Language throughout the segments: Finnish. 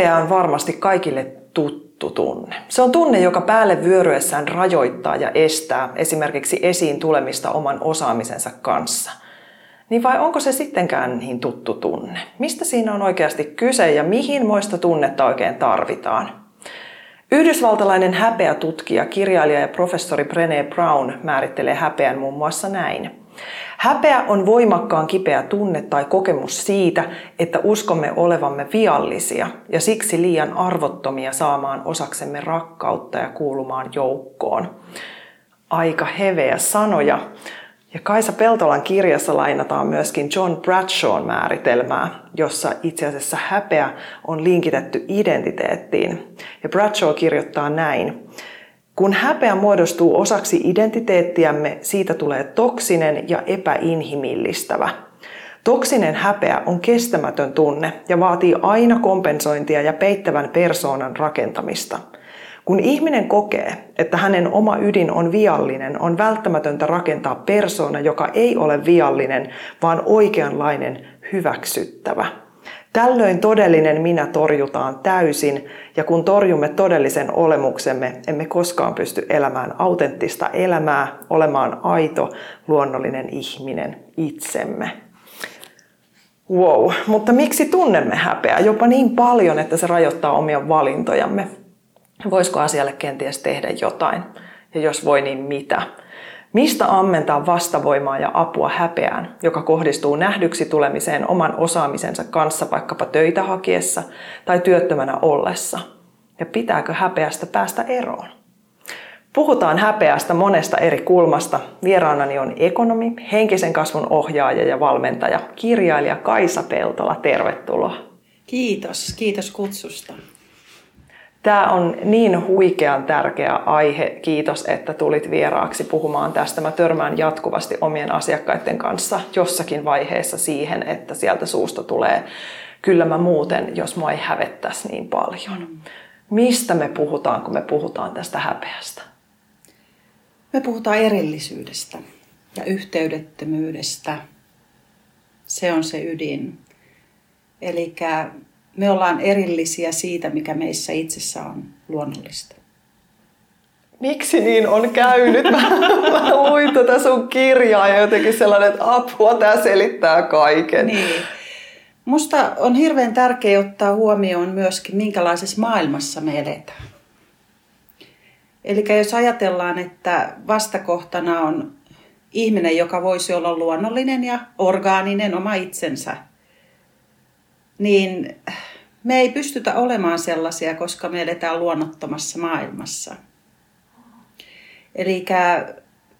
Häpeä on varmasti kaikille tuttu tunne. Se on tunne, joka päälle vyöryessään rajoittaa ja estää esimerkiksi esiin tulemista oman osaamisensa kanssa. Niin vai onko se sittenkään niin tuttu tunne? Mistä siinä on oikeasti kyse ja mihin moista tunnetta oikein tarvitaan? Yhdysvaltalainen häpeätutkija, kirjailija ja professori Brené Brown määrittelee häpeän muun muassa näin. Häpeä on voimakkaan kipeä tunne tai kokemus siitä, että uskomme olevamme viallisia ja siksi liian arvottomia saamaan osaksemme rakkautta ja kuulumaan joukkoon. Aika heveä sanoja. Ja Kaisa Peltolan kirjassa lainataan myöskin John Bradshawn määritelmää, jossa itse asiassa häpeä on linkitetty identiteettiin. Ja Bradshaw kirjoittaa näin. Kun häpeä muodostuu osaksi identiteettiämme, siitä tulee toksinen ja epäinhimillistävä. Toksinen häpeä on kestämätön tunne ja vaatii aina kompensointia ja peittävän persoonan rakentamista. Kun ihminen kokee, että hänen oma ydin on viallinen, on välttämätöntä rakentaa persoona, joka ei ole viallinen, vaan oikeanlainen hyväksyttävä. Tällöin todellinen minä torjutaan täysin, ja kun torjumme todellisen olemuksemme, emme koskaan pysty elämään autenttista elämää, olemaan aito, luonnollinen ihminen itsemme. Wow, mutta miksi tunnemme häpeää jopa niin paljon, että se rajoittaa omia valintojamme? Voisiko asialle kenties tehdä jotain? Ja jos voi, niin mitä? Mistä ammentaa vastavoimaa ja apua häpeään, joka kohdistuu nähdyksi tulemiseen oman osaamisensa kanssa vaikkapa töitä hakiessa tai työttömänä ollessa? Ja pitääkö häpeästä päästä eroon? Puhutaan häpeästä monesta eri kulmasta. Vieraanani on ekonomi, henkisen kasvun ohjaaja ja valmentaja, kirjailija Kaisa Peltola. Tervetuloa. Kiitos, kiitos kutsusta. Tämä on niin huikean tärkeä aihe. Kiitos, että tulit vieraaksi puhumaan tästä. Mä törmään jatkuvasti omien asiakkaiden kanssa jossakin vaiheessa siihen, että sieltä suusta tulee kyllä mä muuten, jos mua ei hävettäisi niin paljon. Mistä me puhutaan, kun me puhutaan tästä häpeästä? Me puhutaan erillisyydestä ja yhteydettömyydestä. Se on se ydin. Eli me ollaan erillisiä siitä, mikä meissä itsessä on luonnollista. Miksi niin on käynyt? Mä, mä luin tätä sun kirjaa ja jotenkin sellainen, että apua, tämä selittää kaiken. Niin. Musta on hirveän tärkeää ottaa huomioon myöskin, minkälaisessa maailmassa me eletään. Eli jos ajatellaan, että vastakohtana on ihminen, joka voisi olla luonnollinen ja orgaaninen oma itsensä – niin me ei pystytä olemaan sellaisia, koska me eletään luonnottomassa maailmassa. Eli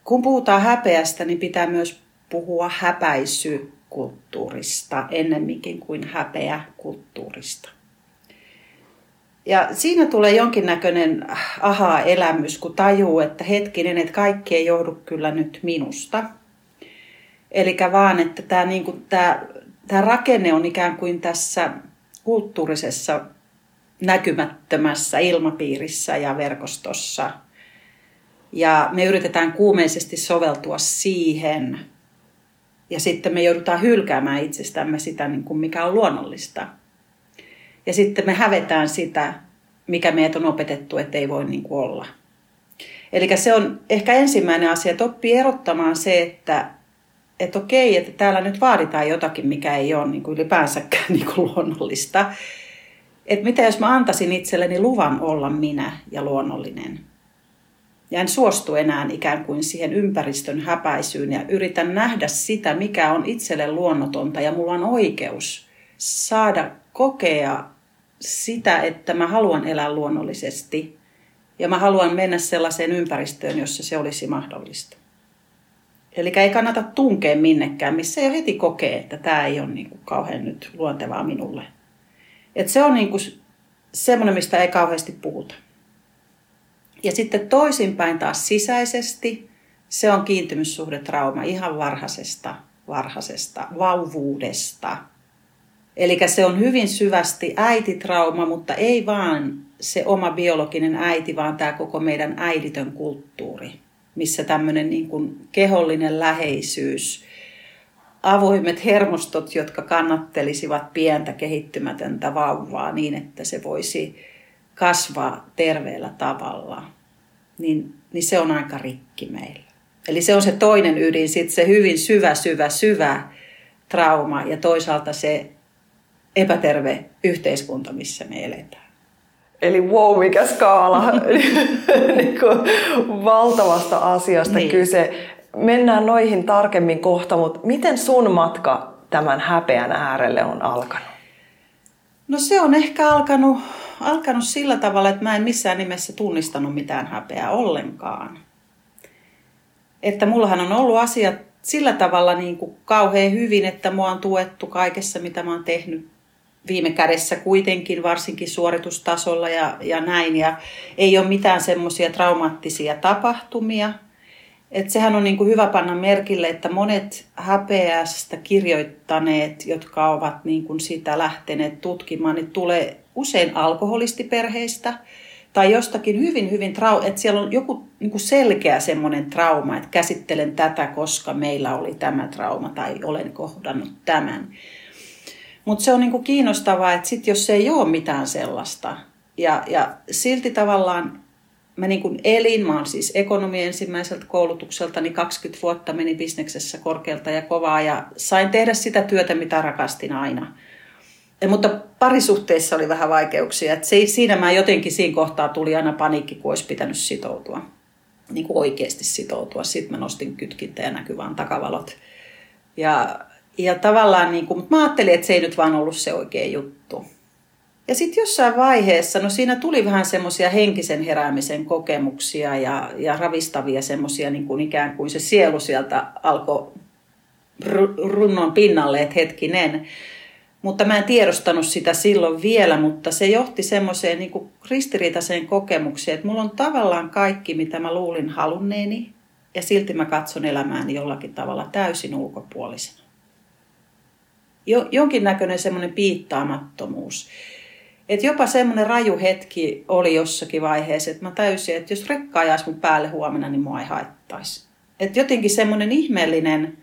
kun puhutaan häpeästä, niin pitää myös puhua häpäisykulttuurista ennemminkin kuin häpeäkulttuurista. Ja siinä tulee jonkinnäköinen aha-elämys, kun tajuu, että hetkinen, että kaikki ei johdu kyllä nyt minusta. Eli vaan, että tämä, niin kuin, tämä tämä rakenne on ikään kuin tässä kulttuurisessa näkymättömässä ilmapiirissä ja verkostossa. Ja me yritetään kuumeisesti soveltua siihen. Ja sitten me joudutaan hylkäämään itsestämme sitä, niin kuin mikä on luonnollista. Ja sitten me hävetään sitä, mikä meitä on opetettu, että ei voi niin kuin olla. Eli se on ehkä ensimmäinen asia, että oppii erottamaan se, että että okei, että täällä nyt vaaditaan jotakin, mikä ei ole niin kuin ylipäänsäkään niin kuin luonnollista. Että mitä jos mä antaisin itselleni luvan olla minä ja luonnollinen? Ja en suostu enää ikään kuin siihen ympäristön häpäisyyn ja yritän nähdä sitä, mikä on itselle luonnotonta ja mulla on oikeus saada kokea sitä, että mä haluan elää luonnollisesti ja mä haluan mennä sellaiseen ympäristöön, jossa se olisi mahdollista. Eli ei kannata tunkea minnekään, missä jo heti kokee, että tämä ei ole niin kuin kauhean nyt luontevaa minulle. Et se on niinku semmoinen, mistä ei kauheasti puhuta. Ja sitten toisinpäin taas sisäisesti, se on kiintymyssuhdetrauma ihan varhaisesta, varhaisesta vauvuudesta. Eli se on hyvin syvästi äititrauma, mutta ei vaan se oma biologinen äiti, vaan tämä koko meidän äiditön kulttuuri, missä tämmöinen niin kuin kehollinen läheisyys, avoimet hermostot, jotka kannattelisivat pientä kehittymätöntä vauvaa niin, että se voisi kasvaa terveellä tavalla, niin, niin se on aika rikki meillä. Eli se on se toinen ydin, sitten se hyvin syvä, syvä, syvä trauma ja toisaalta se epäterve yhteiskunta, missä me eletään. Eli wow, mikä skaala niin kuin valtavasta asiasta niin. kyse. Mennään noihin tarkemmin kohta, mutta miten sun matka tämän häpeän äärelle on alkanut? No se on ehkä alkanut, alkanut sillä tavalla, että mä en missään nimessä tunnistanut mitään häpeää ollenkaan. Että mullahan on ollut asiat sillä tavalla niin kuin kauhean hyvin, että mua on tuettu kaikessa, mitä mä oon tehnyt viime kädessä kuitenkin, varsinkin suoritustasolla ja, ja näin. Ja ei ole mitään semmoisia traumaattisia tapahtumia. Et sehän on niin kuin hyvä panna merkille, että monet häpeästä kirjoittaneet, jotka ovat niin kuin sitä lähteneet tutkimaan, niin tulee usein alkoholistiperheistä tai jostakin hyvin, hyvin trau, että siellä on joku niin kuin selkeä semmoinen trauma, että käsittelen tätä, koska meillä oli tämä trauma tai olen kohdannut tämän. Mutta se on niinku kiinnostavaa, että sit jos ei ole mitään sellaista, ja, ja silti tavallaan mä niinku elin, mä oon siis ekonomi ensimmäiseltä koulutukselta, niin 20 vuotta meni bisneksessä korkealta ja kovaa, ja sain tehdä sitä työtä, mitä rakastin aina. Ja, mutta parisuhteissa oli vähän vaikeuksia. Et siinä mä jotenkin siinä kohtaa tuli aina paniikki, kun olisi pitänyt sitoutua. Niin kuin oikeasti sitoutua. Sitten mä nostin kytkintä ja näkyvään takavalot. Ja ja tavallaan, niin kuin, mä ajattelin, että se ei nyt vaan ollut se oikea juttu. Ja sitten jossain vaiheessa, no siinä tuli vähän semmoisia henkisen heräämisen kokemuksia ja, ja ravistavia semmoisia niin kuin ikään kuin se sielu sieltä alkoi runnon pinnalle, että hetkinen. Mutta mä en tiedostanut sitä silloin vielä, mutta se johti semmoiseen niin kuin ristiriitaiseen kokemukseen, että mulla on tavallaan kaikki, mitä mä luulin halunneeni, ja silti mä katson elämääni jollakin tavalla täysin ulkopuolisena jo, jonkinnäköinen semmoinen piittaamattomuus. Et jopa semmoinen raju hetki oli jossakin vaiheessa, että mä täysin, että jos rekka ajaisi mun päälle huomenna, niin mua ei haittaisi. Et jotenkin semmoinen ihmeellinen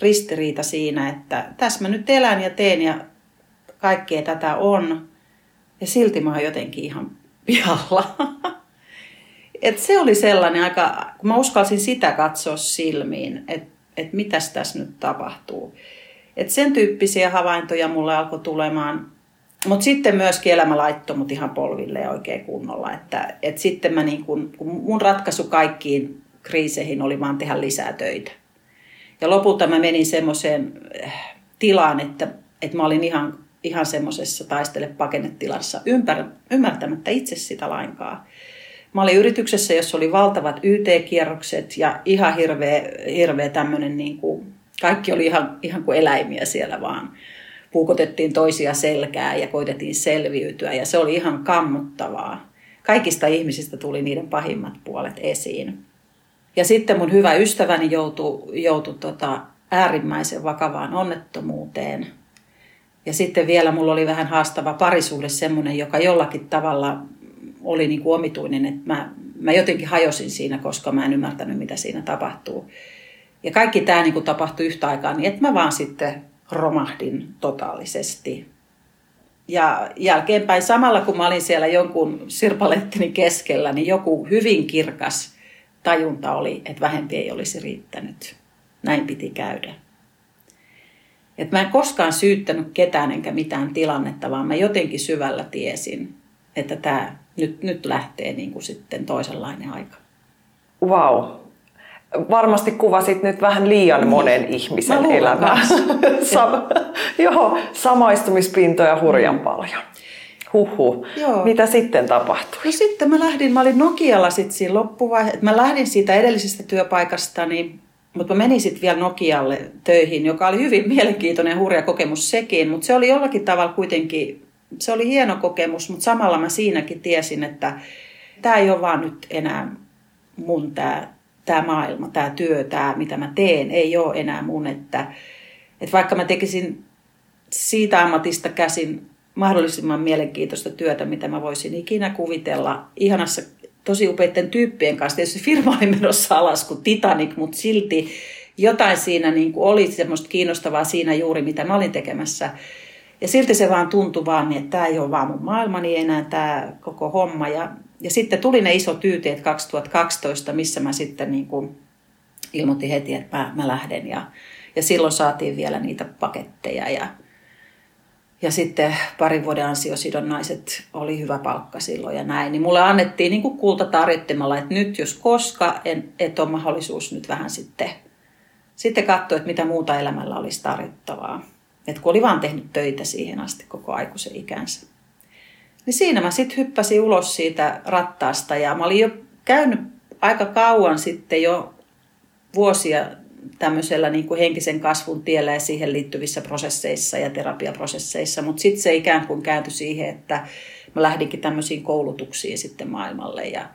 ristiriita siinä, että tässä mä nyt elän ja teen ja kaikkea tätä on. Ja silti mä oon jotenkin ihan pihalla. Et se oli sellainen aika, kun mä uskalsin sitä katsoa silmiin, että et mitäs tässä nyt tapahtuu. Et sen tyyppisiä havaintoja mulle alkoi tulemaan. Mutta sitten myöskin elämä laittoi mut ihan polville oikein kunnolla. Että, et sitten mä niin kun, kun mun ratkaisu kaikkiin kriiseihin oli vaan tehdä lisää töitä. Ja lopulta mä menin semmoiseen eh, tilaan, että, että mä olin ihan, ihan semmoisessa taistele pakennetilassa ympär, ymmärtämättä itse sitä lainkaan. Mä olin yrityksessä, jossa oli valtavat YT-kierrokset ja ihan hirveä, hirveä tämmöinen niin kuin kaikki oli ihan, ihan kuin eläimiä siellä vaan. Puukotettiin toisia selkää ja koitettiin selviytyä ja se oli ihan kammottavaa. Kaikista ihmisistä tuli niiden pahimmat puolet esiin. Ja sitten mun hyvä ystäväni joutui, joutui tota äärimmäisen vakavaan onnettomuuteen. Ja sitten vielä mulla oli vähän haastava parisuhde semmoinen, joka jollakin tavalla oli niin kuin omituinen, että mä, mä jotenkin hajosin siinä, koska mä en ymmärtänyt, mitä siinä tapahtuu. Ja kaikki tämä niin tapahtui yhtä aikaa niin, että mä vaan sitten romahdin totaalisesti. Ja jälkeenpäin samalla kun mä olin siellä jonkun sirpalettini keskellä, niin joku hyvin kirkas tajunta oli, että vähempi ei olisi riittänyt. Näin piti käydä. Et mä en koskaan syyttänyt ketään enkä mitään tilannetta, vaan mä jotenkin syvällä tiesin, että tämä nyt, nyt lähtee niin kuin sitten toisenlainen aika. Wow, varmasti kuvasit nyt vähän liian niin. monen mm. ihmisen elämää. Sam- joo, samaistumispintoja hurjan mm. paljon. Huhu. Joo. Mitä sitten tapahtui? No sitten mä lähdin, mä olin Nokialla sitten siinä loppuvaiheessa. Mä lähdin siitä edellisestä työpaikastani, mutta mä menin sitten vielä Nokialle töihin, joka oli hyvin mielenkiintoinen ja hurja kokemus sekin. Mutta se oli jollakin tavalla kuitenkin se oli hieno kokemus, mutta samalla mä siinäkin tiesin, että tämä ei ole vaan nyt enää mun tämä tää maailma, tämä työ, tämä mitä mä teen, ei ole enää mun. Että, että vaikka mä tekisin siitä ammatista käsin mahdollisimman mielenkiintoista työtä, mitä mä voisin ikinä kuvitella. Ihanassa, tosi upeiden tyyppien kanssa. Tietysti firma oli menossa alas kuin Titanic, mutta silti jotain siinä niin kuin oli semmoista kiinnostavaa siinä juuri, mitä mä olin tekemässä. Ja silti se vaan tuntui vaan, niin, että tämä ei ole vaan mun maailmani enää tämä koko homma. Ja, ja sitten tuli ne iso tyyteet 2012, missä mä sitten niin kuin ilmoitin heti, että mä, mä lähden. Ja, ja silloin saatiin vielä niitä paketteja ja, ja sitten parin vuoden ansiosidonnaiset oli hyvä palkka silloin ja näin. Niin mulle annettiin niin kuin kulta tarjottimalla, että nyt jos koska, en, että on mahdollisuus nyt vähän sitten, sitten katsoa, että mitä muuta elämällä olisi tarjottavaa. Että kun oli vaan tehnyt töitä siihen asti koko aikuisen ikänsä. Niin siinä mä sitten hyppäsin ulos siitä rattaasta ja mä olin jo käynyt aika kauan sitten jo vuosia tämmöisellä niin kuin henkisen kasvun tiellä ja siihen liittyvissä prosesseissa ja terapiaprosesseissa, mutta sitten se ikään kuin kääntyi siihen, että mä lähdinkin tämmöisiin koulutuksiin sitten maailmalle ja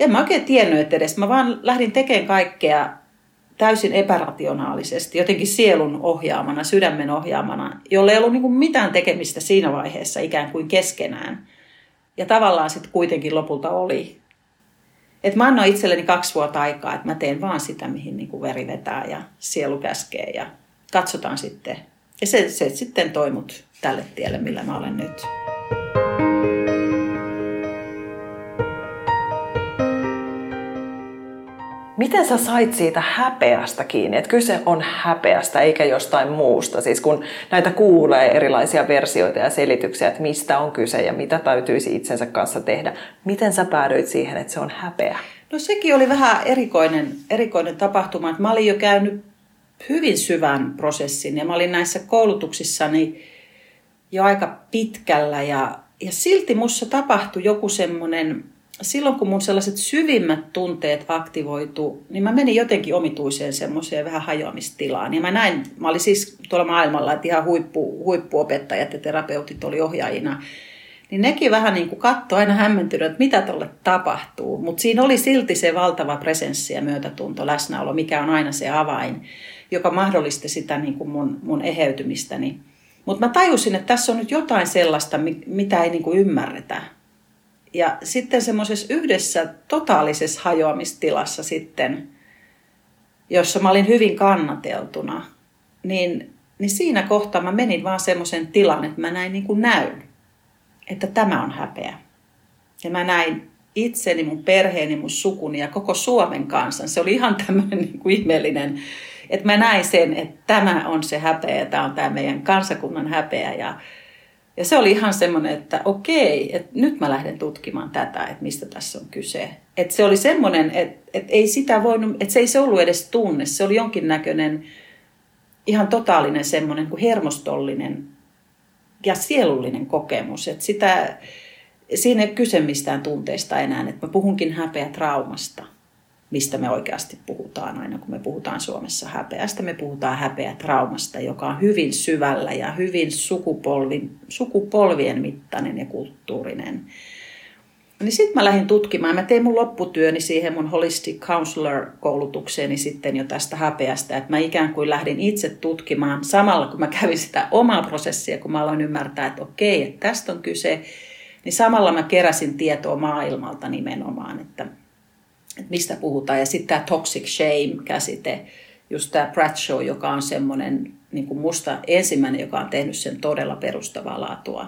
en mä oikein tiennyt, että edes mä vaan lähdin tekemään kaikkea täysin epärationaalisesti, jotenkin sielun ohjaamana, sydämen ohjaamana, jolle ei ollut niin kuin mitään tekemistä siinä vaiheessa ikään kuin keskenään. Ja tavallaan sitten kuitenkin lopulta oli. Et mä annoin itselleni kaksi vuotta aikaa, että mä teen vaan sitä, mihin niin kuin veri vetää ja sielu käskee ja katsotaan sitten. Ja se, se sitten toimut tälle tielle, millä mä olen nyt. Miten sä sait siitä häpeästä kiinni, että kyse on häpeästä eikä jostain muusta? Siis kun näitä kuulee erilaisia versioita ja selityksiä, että mistä on kyse ja mitä täytyisi itsensä kanssa tehdä. Miten sä päädyit siihen, että se on häpeä? No sekin oli vähän erikoinen, erikoinen tapahtuma. Mä olin jo käynyt hyvin syvän prosessin ja mä olin näissä koulutuksissani jo aika pitkällä ja, ja silti mussa tapahtui joku semmoinen silloin kun mun sellaiset syvimmät tunteet aktivoitu, niin mä menin jotenkin omituiseen semmoiseen vähän hajoamistilaan. Ja mä näin, mä olin siis tuolla maailmalla, että ihan huippu, huippuopettajat ja terapeutit oli ohjaajina. Niin nekin vähän niin kuin katsoi aina hämmentynyt, että mitä tuolle tapahtuu. Mutta siinä oli silti se valtava presenssi ja myötätunto, läsnäolo, mikä on aina se avain, joka mahdollisti sitä niin kuin mun, mun eheytymistäni. Mutta mä tajusin, että tässä on nyt jotain sellaista, mitä ei niin kuin ymmärretä ja sitten semmoisessa yhdessä totaalisessa hajoamistilassa sitten, jossa mä olin hyvin kannateltuna, niin, niin siinä kohtaa mä menin vaan semmoisen tilan, että mä näin niin kuin näyn, että tämä on häpeä. Ja mä näin itseni, mun perheeni, mun sukuni ja koko Suomen kansan. Se oli ihan tämmöinen niin kuin ihmeellinen, että mä näin sen, että tämä on se häpeä, tämä on tämä meidän kansakunnan häpeä. Ja, ja se oli ihan semmoinen, että okei, että nyt mä lähden tutkimaan tätä, että mistä tässä on kyse. Että se oli semmoinen, että, että ei sitä voinut, että se ei se ollut edes tunne. Se oli jonkinnäköinen ihan totaalinen semmoinen kuin hermostollinen ja sielullinen kokemus. Että sitä, siinä ei kyse mistään tunteista enää, että mä puhunkin häpeä traumasta mistä me oikeasti puhutaan aina, kun me puhutaan Suomessa häpeästä. Me puhutaan häpeätraumasta, joka on hyvin syvällä ja hyvin sukupolvin, sukupolvien mittainen ja kulttuurinen. Niin sitten mä lähdin tutkimaan. Mä tein mun lopputyöni siihen mun Holistic Counselor-koulutukseeni sitten jo tästä häpeästä. Että mä ikään kuin lähdin itse tutkimaan samalla, kun mä kävin sitä omaa prosessia, kun mä aloin ymmärtää, että okei, että tästä on kyse. Niin samalla mä keräsin tietoa maailmalta nimenomaan, että että mistä puhutaan. Ja sitten tämä toxic shame-käsite, just tämä Bradshaw, joka on semmoinen niin kuin musta ensimmäinen, joka on tehnyt sen todella perustavaa laatua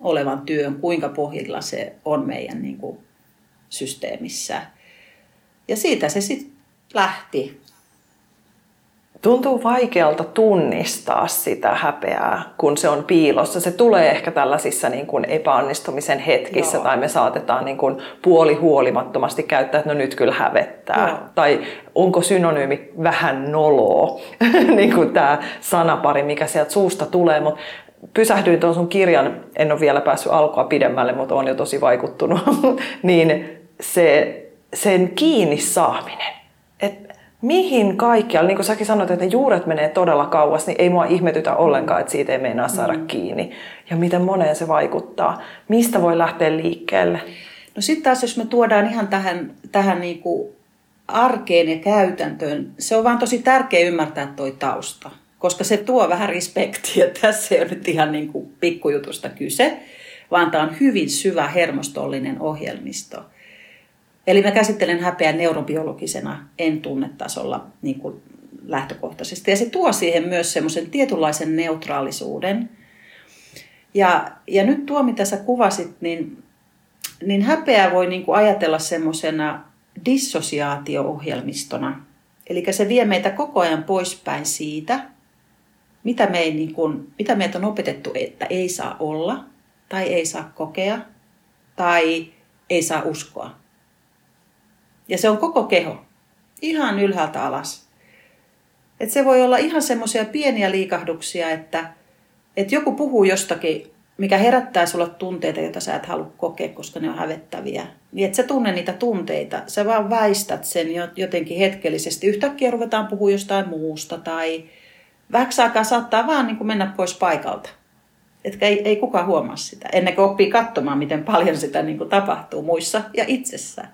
olevan työn, kuinka pohjilla se on meidän niin kuin, systeemissä. Ja siitä se sitten lähti tuntuu vaikealta tunnistaa sitä häpeää, kun se on piilossa. Se tulee ehkä tällaisissa niin kuin epäonnistumisen hetkissä, Joo. tai me saatetaan niin kuin puoli huolimattomasti käyttää, että no nyt kyllä hävettää. Joo. Tai onko synonyymi vähän noloa, niin kuin tämä sanapari, mikä sieltä suusta tulee. Mutta pysähdyin tuon sun kirjan, en ole vielä päässyt alkua pidemmälle, mutta on jo tosi vaikuttunut, niin se, sen kiinni saaminen. Et mihin kaikkialla, niin kuin säkin sanoit, että ne juuret menee todella kauas, niin ei mua ihmetytä ollenkaan, että siitä ei meinaa saada mm. kiinni. Ja miten moneen se vaikuttaa. Mistä voi lähteä liikkeelle? No sitten taas, jos me tuodaan ihan tähän, tähän niin kuin arkeen ja käytäntöön, se on vaan tosi tärkeä ymmärtää toi tausta. Koska se tuo vähän respektiä. Tässä ei ole nyt ihan niin kuin pikkujutusta kyse, vaan tämä on hyvin syvä hermostollinen ohjelmisto. Eli mä käsittelen häpeää neurobiologisena, en tunnetasolla niin kuin lähtökohtaisesti. Ja se tuo siihen myös semmoisen tietynlaisen neutraalisuuden. Ja, ja nyt tuo, mitä sä kuvasit, niin, niin häpeää voi niin kuin ajatella semmoisena dissosiaatio-ohjelmistona. Eli se vie meitä koko ajan poispäin siitä, mitä, me ei niin kuin, mitä meitä on opetettu, että ei saa olla, tai ei saa kokea, tai ei saa uskoa. Ja se on koko keho. Ihan ylhäältä alas. Et se voi olla ihan semmoisia pieniä liikahduksia, että, että joku puhuu jostakin, mikä herättää sulla tunteita, joita sä et halua kokea, koska ne on hävettäviä. Niin et sä tunne niitä tunteita, sä vaan väistät sen jotenkin hetkellisesti. Yhtäkkiä ruvetaan puhua jostain muusta tai vähäksi aikaa saattaa vaan niin kuin mennä pois paikalta. Etkä ei, ei kukaan huomaa sitä, ennen kuin oppii katsomaan, miten paljon sitä niin kuin tapahtuu muissa ja itsessään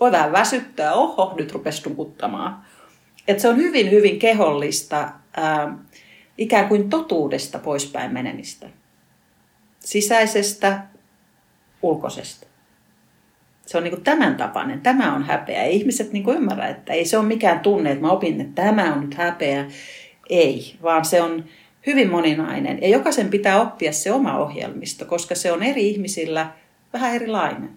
voi vähän väsyttää, oho, nyt rupesi nukuttamaan. Et se on hyvin, hyvin kehollista ää, ikään kuin totuudesta poispäin menemistä. Sisäisestä, ulkoisesta. Se on niin tämän tapainen. Tämä on häpeä. Ei ihmiset niin ymmärrä, että ei se ole mikään tunne, että mä opin, että tämä on nyt häpeä. Ei, vaan se on hyvin moninainen. Ja jokaisen pitää oppia se oma ohjelmisto, koska se on eri ihmisillä vähän erilainen.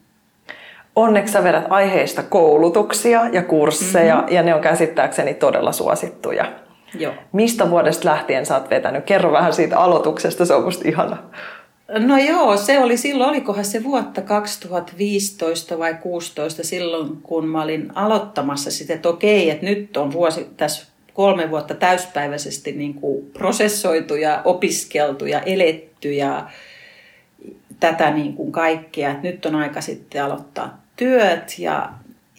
Onneksi sä vedät aiheista koulutuksia ja kursseja, mm-hmm. ja ne on käsittääkseni todella suosittuja. Joo. Mistä vuodesta lähtien sä oot vetänyt? Kerro vähän siitä aloituksesta, se on musta ihana. No joo, se oli silloin, olikohan se vuotta 2015 vai 2016 silloin, kun mä olin aloittamassa sitä, että okei, että nyt on vuosi tässä kolme vuotta täyspäiväisesti niin kuin prosessoitu ja opiskeltu ja eletty ja tätä niin kuin kaikkea, että nyt on aika sitten aloittaa työt ja,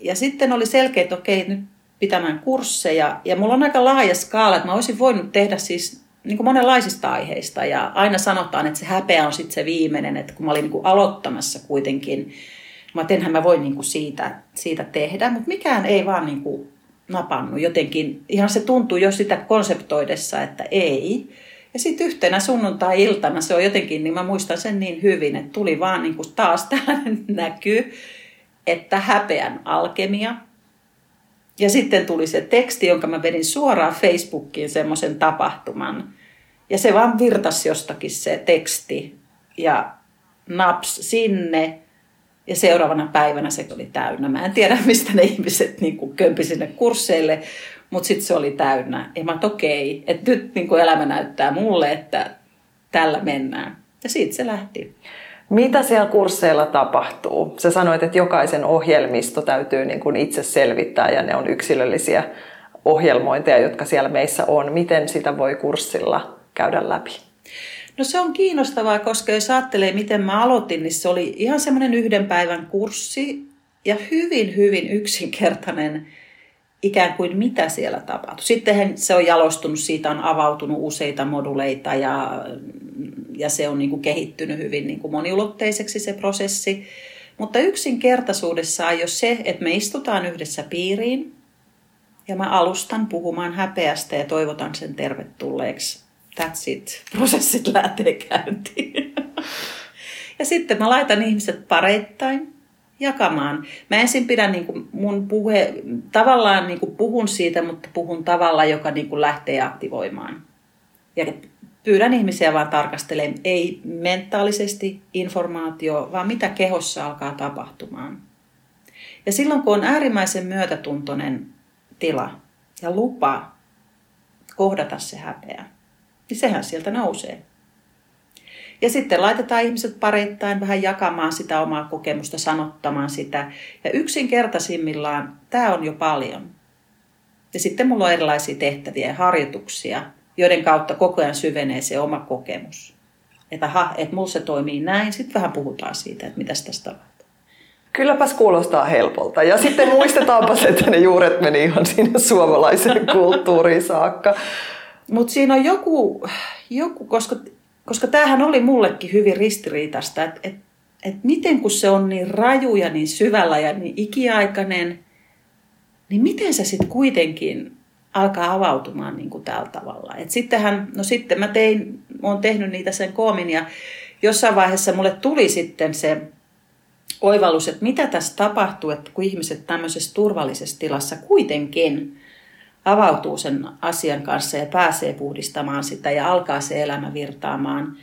ja sitten oli selkeä, että okei, nyt pitämään kursseja. Ja mulla on aika laaja skaala, että mä olisin voinut tehdä siis niin kuin monenlaisista aiheista. Ja aina sanotaan, että se häpeä on sitten se viimeinen, että kun mä olin niin kuin aloittamassa kuitenkin, mä enhän mä voi niin kuin siitä, siitä tehdä, mutta mikään ei vaan niin kuin napannut jotenkin. Ihan se tuntuu jo sitä konseptoidessa, että ei. Ja sitten yhtenä sunnuntai-iltana se on jotenkin, niin mä muistan sen niin hyvin, että tuli vaan niin kuin taas tällainen näky, että häpeän alkemia. Ja sitten tuli se teksti, jonka mä vedin suoraan Facebookiin semmoisen tapahtuman. Ja se vaan virtasi jostakin se teksti ja naps sinne. Ja seuraavana päivänä se oli täynnä. Mä en tiedä, mistä ne ihmiset niin kömpi sinne kursseille, mutta sitten se oli täynnä. Ja mä okei, okay, että nyt niin kuin elämä näyttää mulle, että tällä mennään. Ja siitä se lähti. Mitä siellä kursseilla tapahtuu? Sä sanoit, että jokaisen ohjelmisto täytyy niin kuin itse selvittää ja ne on yksilöllisiä ohjelmointeja, jotka siellä meissä on. Miten sitä voi kurssilla käydä läpi? No se on kiinnostavaa, koska jos ajattelee, miten mä aloitin, niin se oli ihan semmoinen yhden päivän kurssi ja hyvin, hyvin yksinkertainen ikään kuin mitä siellä tapahtui. Sitten se on jalostunut, siitä on avautunut useita moduleita ja, ja se on niin kuin kehittynyt hyvin niin kuin moniulotteiseksi se prosessi. Mutta yksinkertaisuudessaan jo se, että me istutaan yhdessä piiriin ja mä alustan puhumaan häpeästä ja toivotan sen tervetulleeksi. That's it. Prosessit lähtee käyntiin. Ja sitten mä laitan ihmiset pareittain jakamaan. Mä ensin pidän niin kuin mun puhe, tavallaan niin kuin puhun siitä, mutta puhun tavalla, joka niin kuin lähtee aktivoimaan. Ja pyydän ihmisiä vaan tarkastelemaan, ei mentaalisesti informaatio, vaan mitä kehossa alkaa tapahtumaan. Ja silloin kun on äärimmäisen myötätuntoinen tila ja lupa kohdata se häpeä, niin sehän sieltä nousee. Ja sitten laitetaan ihmiset pareittain vähän jakamaan sitä omaa kokemusta, sanottamaan sitä. Ja yksinkertaisimmillaan tämä on jo paljon. Ja sitten mulla on erilaisia tehtäviä ja harjoituksia, joiden kautta koko ajan syvenee se oma kokemus. Että aha, että mulla se toimii näin, sitten vähän puhutaan siitä, että mitä tästä tapahtuu. Kylläpäs kuulostaa helpolta. Ja sitten muistetaanpa, että ne juuret meni ihan sinne suomalaiseen kulttuuriin saakka. Mutta siinä on joku, joku koska, koska tämähän oli mullekin hyvin ristiriitasta, että et, et miten kun se on niin raju ja niin syvällä ja niin ikiaikainen, niin miten se sitten kuitenkin alkaa avautumaan niin kuin tällä tavalla. Et sittenhän, no sitten mä tein, olen tehnyt niitä sen koomin ja jossain vaiheessa mulle tuli sitten se oivallus, että mitä tässä tapahtuu, että kun ihmiset tämmöisessä turvallisessa tilassa kuitenkin avautuu sen asian kanssa ja pääsee puhdistamaan sitä ja alkaa se elämä virtaamaan,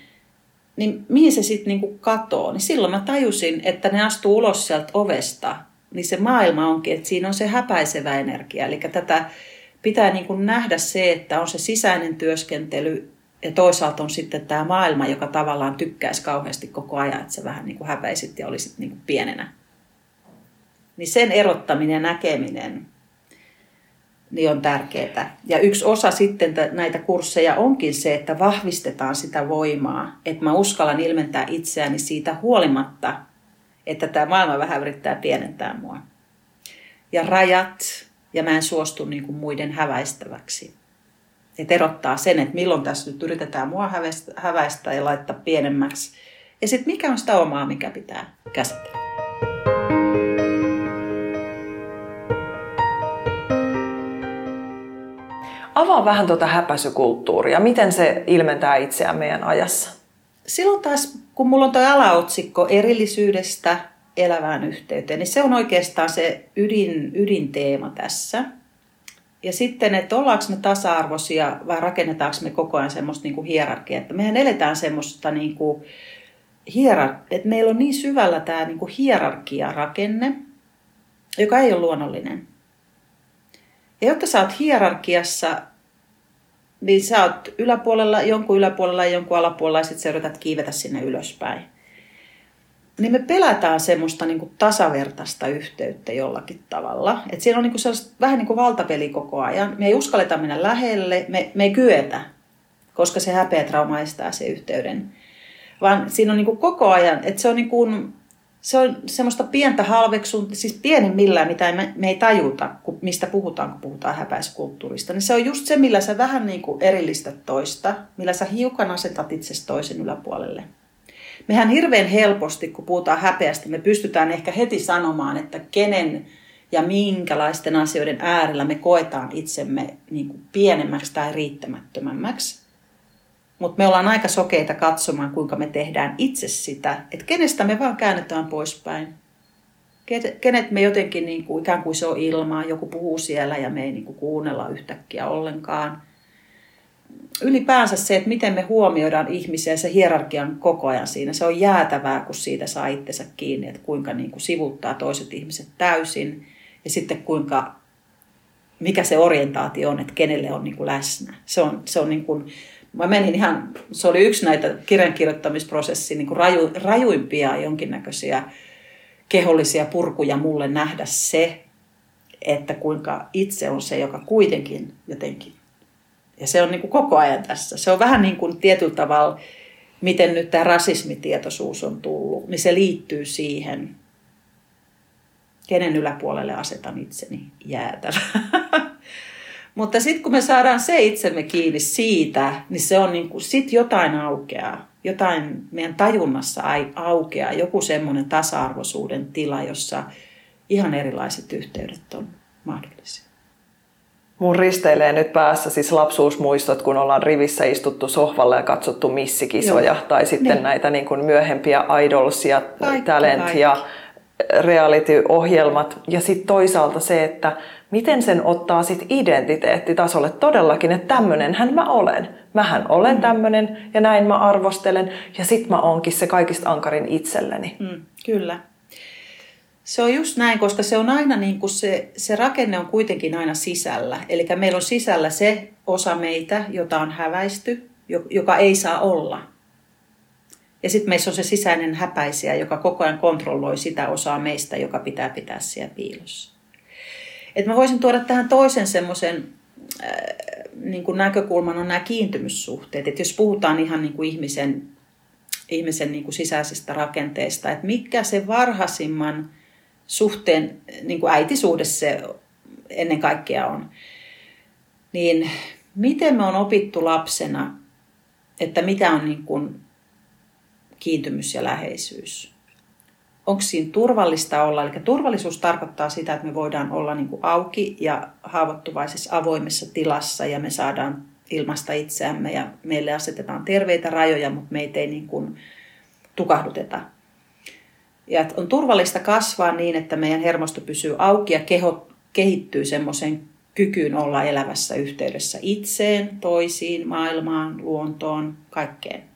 niin mihin se sitten niinku katoo? Niin silloin mä tajusin, että ne astuu ulos sieltä ovesta, niin se maailma onkin, että siinä on se häpäisevä energia. Eli tätä pitää niin kuin nähdä se, että on se sisäinen työskentely ja toisaalta on sitten tämä maailma, joka tavallaan tykkäisi kauheasti koko ajan, että sä vähän niin kuin häpäisit ja olisit niin kuin pienenä. Niin sen erottaminen ja näkeminen niin on tärkeää. Ja yksi osa sitten näitä kursseja onkin se, että vahvistetaan sitä voimaa, että mä uskallan ilmentää itseäni siitä huolimatta, että tämä maailma vähän yrittää pienentää mua. Ja rajat, ja mä en suostu niin kuin muiden häväistäväksi. Et erottaa sen, että milloin tässä nyt yritetään mua häväistä ja laittaa pienemmäksi. Ja sitten mikä on sitä omaa, mikä pitää käsitellä. Avaa vähän tuota häpäisykulttuuria. Miten se ilmentää itseään meidän ajassa? Silloin taas, kun mulla on tuo alaotsikko erillisyydestä elävään yhteyteen, niin se on oikeastaan se ydin, ydinteema tässä. Ja sitten, että ollaanko me tasa-arvoisia vai rakennetaanko me koko ajan semmoista niin hierarkiaa. Että mehän eletään semmoista niin kuin hierar- että meillä on niin syvällä tämä niin kuin hierarkiarakenne, joka ei ole luonnollinen. Ja jotta sä oot hierarkiassa, niin sä oot yläpuolella, jonkun yläpuolella ja jonkun alapuolella ja sitten sä yrität kiivetä sinne ylöspäin niin me pelätään semmoista niin kuin tasavertaista yhteyttä jollakin tavalla. Et siinä on niin kuin vähän niin kuin valtapeli koko ajan. Me ei uskalleta mennä lähelle, me, me ei kyetä, koska se häpeä trauma estää se yhteyden. Vaan siinä on niin kuin koko ajan, että se on, niin se on semmoista pientä halveksun, siis pienimmillään, mitä me, me ei tajuta, kun, mistä puhutaan, kun puhutaan häpäiskulttuurista. Niin se on just se, millä sä vähän niin kuin erillistät toista, millä sä hiukan asetat itsesi toisen yläpuolelle mehän hirveän helposti, kun puhutaan häpeästä, me pystytään ehkä heti sanomaan, että kenen ja minkälaisten asioiden äärellä me koetaan itsemme niin kuin pienemmäksi tai riittämättömämmäksi. Mutta me ollaan aika sokeita katsomaan, kuinka me tehdään itse sitä, että kenestä me vaan käännetään poispäin. Kenet me jotenkin niin kuin, ikään kuin se on ilmaa, joku puhuu siellä ja me ei niin kuin kuunnella yhtäkkiä ollenkaan ylipäänsä se, että miten me huomioidaan ihmisiä, se hierarkian koko ajan siinä, se on jäätävää, kun siitä saa itsensä kiinni, että kuinka niin kuin sivuttaa toiset ihmiset täysin ja sitten kuinka, mikä se orientaatio on, että kenelle on niin kuin läsnä. Se on, se on niin kuin, mä menin ihan, se oli yksi näitä kirjankirjoittamisprosessin niin kuin raju, rajuimpia jonkinnäköisiä kehollisia purkuja mulle nähdä se, että kuinka itse on se, joka kuitenkin jotenkin ja se on niin kuin koko ajan tässä. Se on vähän niin kuin tietyllä tavalla, miten nyt tämä rasismitietoisuus on tullut, niin se liittyy siihen, kenen yläpuolelle asetan itseni jäätävä. Mutta sitten kun me saadaan se itsemme kiinni siitä, niin se on niin kuin, sit jotain aukeaa. Jotain meidän tajunnassa aukeaa, joku semmoinen tasa-arvoisuuden tila, jossa ihan erilaiset yhteydet on mahdollisia. Mun risteilee nyt päässä siis lapsuusmuistot, kun ollaan rivissä istuttu sohvalle ja katsottu missikisoja. Joo. Tai sitten niin. näitä niin kuin myöhempiä idolsia, kaikki, talent kaikki. ja reality-ohjelmat. Ja sitten toisaalta se, että miten sen ottaa sit identiteettitasolle todellakin, että tämmönenhän mä olen. Mähän olen mm. tämmönen ja näin mä arvostelen. Ja sit mä oonkin se kaikista ankarin itselleni. Mm, kyllä. Se on just näin, koska se on aina niin kuin se, se rakenne on kuitenkin aina sisällä. Eli meillä on sisällä se osa meitä, jota on häväisty, joka ei saa olla. Ja sitten meissä on se sisäinen häpäisiä, joka koko ajan kontrolloi sitä osaa meistä, joka pitää pitää siellä piilossa. Et mä voisin tuoda tähän toisen semmoisen äh, niin näkökulman on nämä kiintymyssuhteet. Et jos puhutaan ihan niin kuin ihmisen, ihmisen niin kuin sisäisestä rakenteesta, että mikä se varhaisimman suhteen, niin kuin äitisuhde se ennen kaikkea on, niin miten me on opittu lapsena, että mitä on niin kuin kiintymys ja läheisyys? Onko siinä turvallista olla? Eli turvallisuus tarkoittaa sitä, että me voidaan olla niin kuin auki ja haavoittuvaisessa avoimessa tilassa ja me saadaan ilmasta itseämme ja meille asetetaan terveitä rajoja, mutta meitä ei niin kuin tukahduteta. Ja on turvallista kasvaa niin, että meidän hermosto pysyy auki ja keho kehittyy semmoisen kykyyn olla elävässä yhteydessä itseen, toisiin, maailmaan, luontoon, kaikkeen.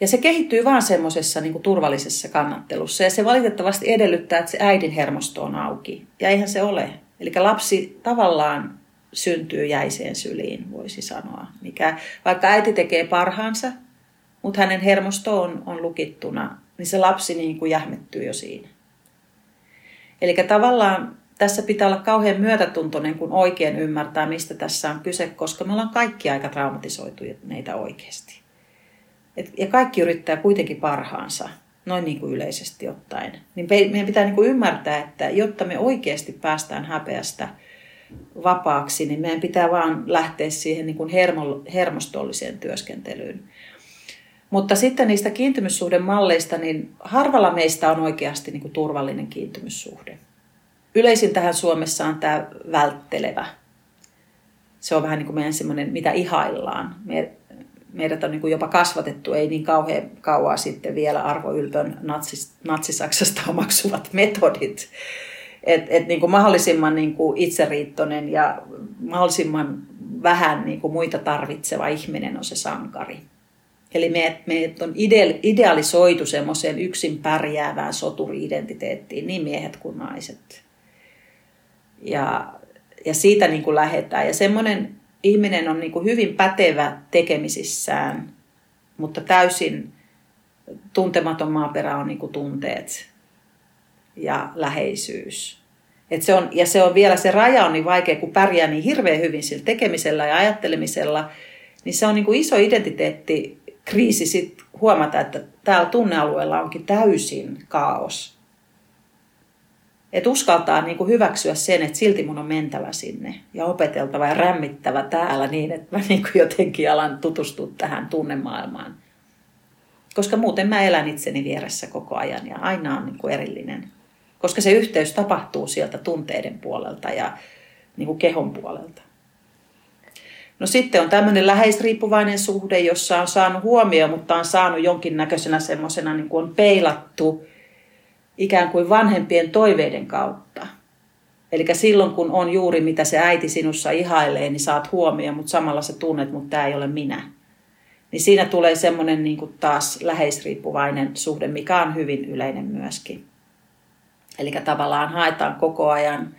Ja se kehittyy vaan semmoisessa niin turvallisessa kannattelussa. Ja se valitettavasti edellyttää, että se äidin hermosto on auki. Ja eihän se ole. Eli lapsi tavallaan syntyy jäiseen syliin, voisi sanoa. Mikä, vaikka äiti tekee parhaansa, mutta hänen hermosto on, on lukittuna, niin se lapsi niin kuin jähmettyy jo siinä. Eli tavallaan tässä pitää olla kauhean myötätuntoinen, kun oikein ymmärtää, mistä tässä on kyse, koska me ollaan kaikki aika traumatisoituneita oikeasti. Et, ja kaikki yrittää kuitenkin parhaansa, noin niin kuin yleisesti ottaen. Niin meidän pitää niin kuin ymmärtää, että jotta me oikeasti päästään häpeästä vapaaksi, niin meidän pitää vaan lähteä siihen niin kuin hermo, hermostolliseen työskentelyyn. Mutta sitten niistä kiintymyssuhdemalleista, niin harvalla meistä on oikeasti niin kuin turvallinen kiintymyssuhde. Yleisin tähän Suomessa on tämä välttelevä. Se on vähän niin kuin meidän semmoinen, mitä ihaillaan. Me, meidät on niin kuin jopa kasvatettu, ei niin kauhean kauaa sitten vielä Arvo Ylpön natsis, natsisaksasta omaksuvat metodit. Et, et niin kuin mahdollisimman niin kuin itseriittoinen ja mahdollisimman vähän niin kuin muita tarvitseva ihminen on se sankari. Eli me, me on ide, idealisoitu semmoiseen yksin pärjäävään soturi-identiteettiin, niin miehet kuin naiset. Ja, ja siitä niin kuin lähdetään. Ja semmoinen ihminen on niin kuin hyvin pätevä tekemisissään, mutta täysin tuntematon maaperä on niin kuin tunteet ja läheisyys. Et se on, ja se on vielä se raja on niin vaikea, kun pärjää niin hirveän hyvin sillä tekemisellä ja ajattelemisella, niin se on niin kuin iso identiteettikriisi sit huomata, että täällä tunnealueella onkin täysin kaos. Että uskaltaa niin kuin hyväksyä sen, että silti mun on mentävä sinne ja opeteltava ja rämmittävä täällä niin, että mä niin kuin jotenkin alan tutustua tähän tunnemaailmaan. Koska muuten mä elän itseni vieressä koko ajan ja aina on niin kuin erillinen. Koska se yhteys tapahtuu sieltä tunteiden puolelta ja niin kuin kehon puolelta. No sitten on tämmöinen läheisriippuvainen suhde, jossa on saanut huomioon, mutta on saanut jonkinnäköisenä semmoisena niin kuin on peilattu ikään kuin vanhempien toiveiden kautta. Eli silloin kun on juuri mitä se äiti sinussa ihailee, niin saat huomioon, mutta samalla sä tunnet, mutta tämä ei ole minä. Niin siinä tulee semmoinen niin kuin taas läheisriippuvainen suhde, mikä on hyvin yleinen myöskin. Eli tavallaan haetaan koko ajan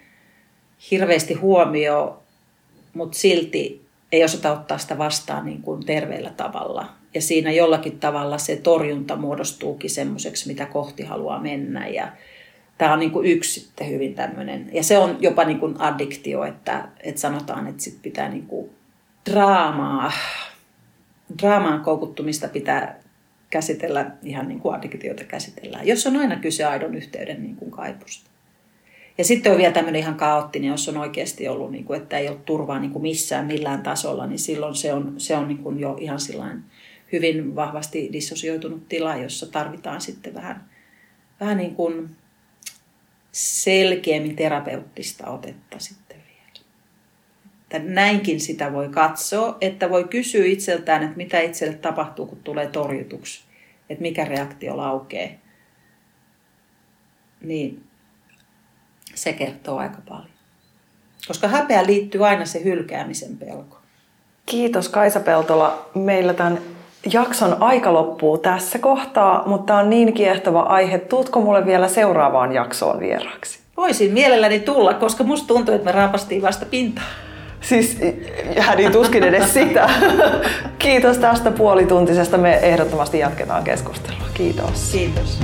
hirveästi huomioon, mutta silti ei osata ottaa sitä vastaan niin kuin terveellä tavalla. Ja siinä jollakin tavalla se torjunta muodostuukin semmoiseksi, mitä kohti haluaa mennä. Ja tämä on niin kuin yksi sitten hyvin tämmöinen. Ja se on jopa niin kuin addiktio, että, että sanotaan, että sit pitää niin kuin draamaa, draamaan koukuttumista pitää käsitellä ihan niin kuin addiktiota käsitellään, jos on aina kyse aidon yhteyden niin kuin kaipusta. Ja sitten on vielä tämmöinen ihan kaoottinen, jos on oikeasti ollut, niin kuin, että ei ole turvaa niin kuin missään millään tasolla, niin silloin se on, se on niin kuin jo ihan sillain hyvin vahvasti dissosioitunut tila, jossa tarvitaan sitten vähän, vähän niin kuin selkeämmin terapeuttista otetta sitten vielä. Että näinkin sitä voi katsoa, että voi kysyä itseltään, että mitä itselle tapahtuu, kun tulee torjutuksi, että mikä reaktio laukee. Niin se kertoo aika paljon. Koska häpeä liittyy aina se hylkäämisen pelko. Kiitos Kaisa Peltola. Meillä tämän jakson aika loppuu tässä kohtaa, mutta on niin kiehtova aihe. Tuutko mulle vielä seuraavaan jaksoon vieraaksi? Voisin mielelläni tulla, koska musta tuntuu, että me raapastiin vasta pintaa. Siis hädin tuskin edes sitä. Kiitos tästä puolituntisesta. Me ehdottomasti jatketaan keskustelua. Kiitos. Kiitos.